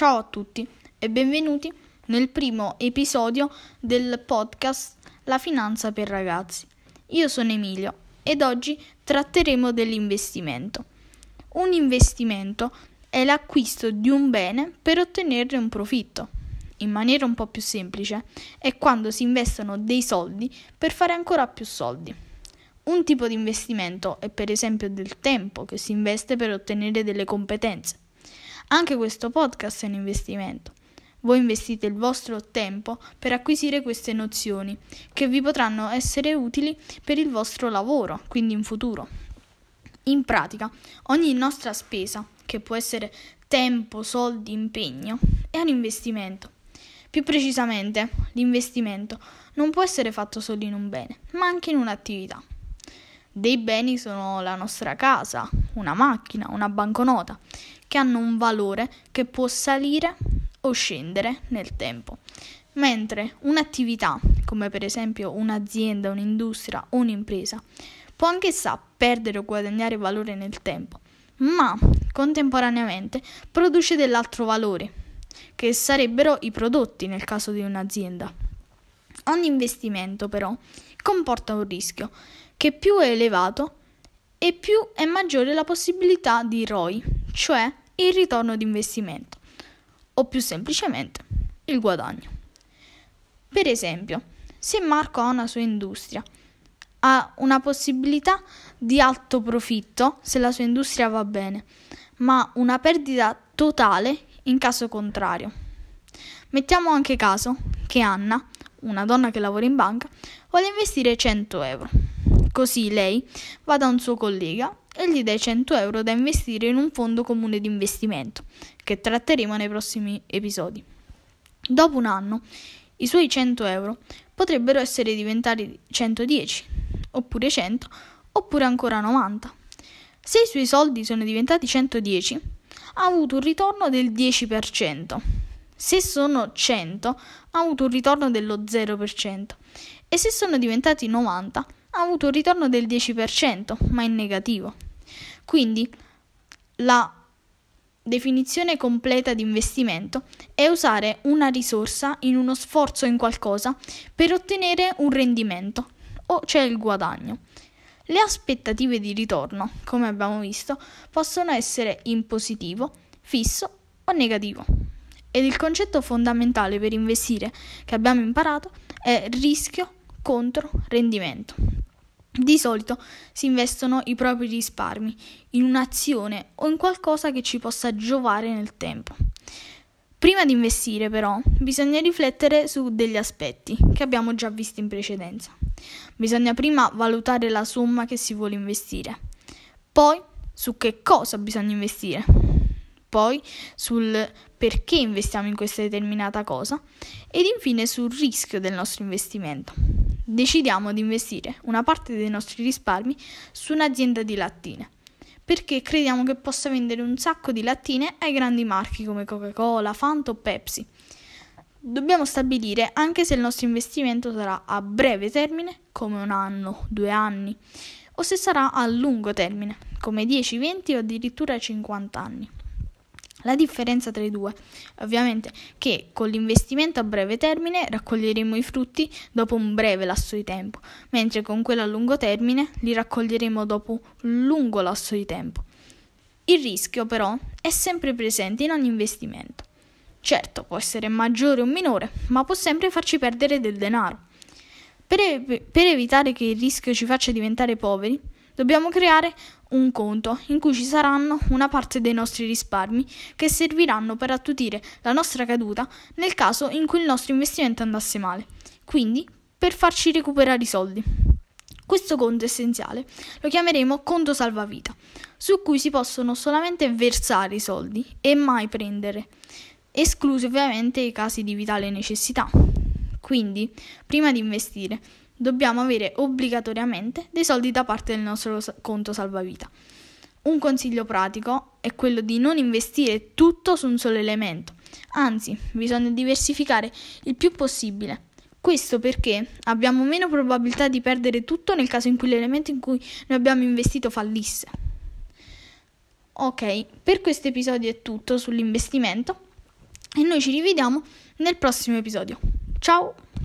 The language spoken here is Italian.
Ciao a tutti e benvenuti nel primo episodio del podcast La finanza per ragazzi. Io sono Emilio ed oggi tratteremo dell'investimento. Un investimento è l'acquisto di un bene per ottenerne un profitto. In maniera un po' più semplice, è quando si investono dei soldi per fare ancora più soldi. Un tipo di investimento è per esempio del tempo che si investe per ottenere delle competenze. Anche questo podcast è un investimento. Voi investite il vostro tempo per acquisire queste nozioni che vi potranno essere utili per il vostro lavoro, quindi in futuro. In pratica, ogni nostra spesa, che può essere tempo, soldi, impegno, è un investimento. Più precisamente, l'investimento non può essere fatto solo in un bene, ma anche in un'attività. Dei beni sono la nostra casa, una macchina, una banconota, che hanno un valore che può salire o scendere nel tempo. Mentre un'attività, come per esempio un'azienda, un'industria o un'impresa, può anch'essa perdere o guadagnare valore nel tempo, ma contemporaneamente produce dell'altro valore, che sarebbero i prodotti nel caso di un'azienda. Ogni investimento però comporta un rischio che più è elevato e più è maggiore la possibilità di ROI, cioè il ritorno di investimento, o più semplicemente il guadagno. Per esempio, se Marco ha una sua industria, ha una possibilità di alto profitto se la sua industria va bene, ma una perdita totale in caso contrario. Mettiamo anche caso che Anna, una donna che lavora in banca, vuole investire 100 euro. Così lei va da un suo collega e gli dà 100 euro da investire in un fondo comune di investimento, che tratteremo nei prossimi episodi. Dopo un anno, i suoi 100 euro potrebbero essere diventati 110, oppure 100, oppure ancora 90. Se i suoi soldi sono diventati 110, ha avuto un ritorno del 10%. Se sono 100, ha avuto un ritorno dello 0%. E se sono diventati 90, ha avuto un ritorno del 10%, ma in negativo. Quindi la definizione completa di investimento è usare una risorsa in uno sforzo in qualcosa per ottenere un rendimento, o cioè il guadagno. Le aspettative di ritorno, come abbiamo visto, possono essere in positivo, fisso o negativo. Ed il concetto fondamentale per investire che abbiamo imparato è rischio contro rendimento. Di solito si investono i propri risparmi in un'azione o in qualcosa che ci possa giovare nel tempo. Prima di investire però bisogna riflettere su degli aspetti che abbiamo già visto in precedenza. Bisogna prima valutare la somma che si vuole investire, poi su che cosa bisogna investire, poi sul perché investiamo in questa determinata cosa ed infine sul rischio del nostro investimento decidiamo di investire una parte dei nostri risparmi su un'azienda di lattine, perché crediamo che possa vendere un sacco di lattine ai grandi marchi come Coca-Cola, Fanta o Pepsi. Dobbiamo stabilire anche se il nostro investimento sarà a breve termine, come un anno, due anni, o se sarà a lungo termine, come 10, 20 o addirittura 50 anni. La differenza tra i due è ovviamente che con l'investimento a breve termine raccoglieremo i frutti dopo un breve lasso di tempo, mentre con quello a lungo termine li raccoglieremo dopo un lungo lasso di tempo. Il rischio però è sempre presente in ogni investimento. Certo, può essere maggiore o minore, ma può sempre farci perdere del denaro. Per, ev- per evitare che il rischio ci faccia diventare poveri, Dobbiamo creare un conto in cui ci saranno una parte dei nostri risparmi che serviranno per attutire la nostra caduta nel caso in cui il nostro investimento andasse male, quindi per farci recuperare i soldi. Questo conto essenziale lo chiameremo conto salvavita, su cui si possono solamente versare i soldi e mai prendere, esclusi ovviamente i casi di vitale necessità. Quindi, prima di investire, dobbiamo avere obbligatoriamente dei soldi da parte del nostro conto salvavita. Un consiglio pratico è quello di non investire tutto su un solo elemento, anzi bisogna diversificare il più possibile. Questo perché abbiamo meno probabilità di perdere tutto nel caso in cui l'elemento in cui noi abbiamo investito fallisse. Ok, per questo episodio è tutto sull'investimento. e noi ci rivediamo nel prossimo episodio. Ciao!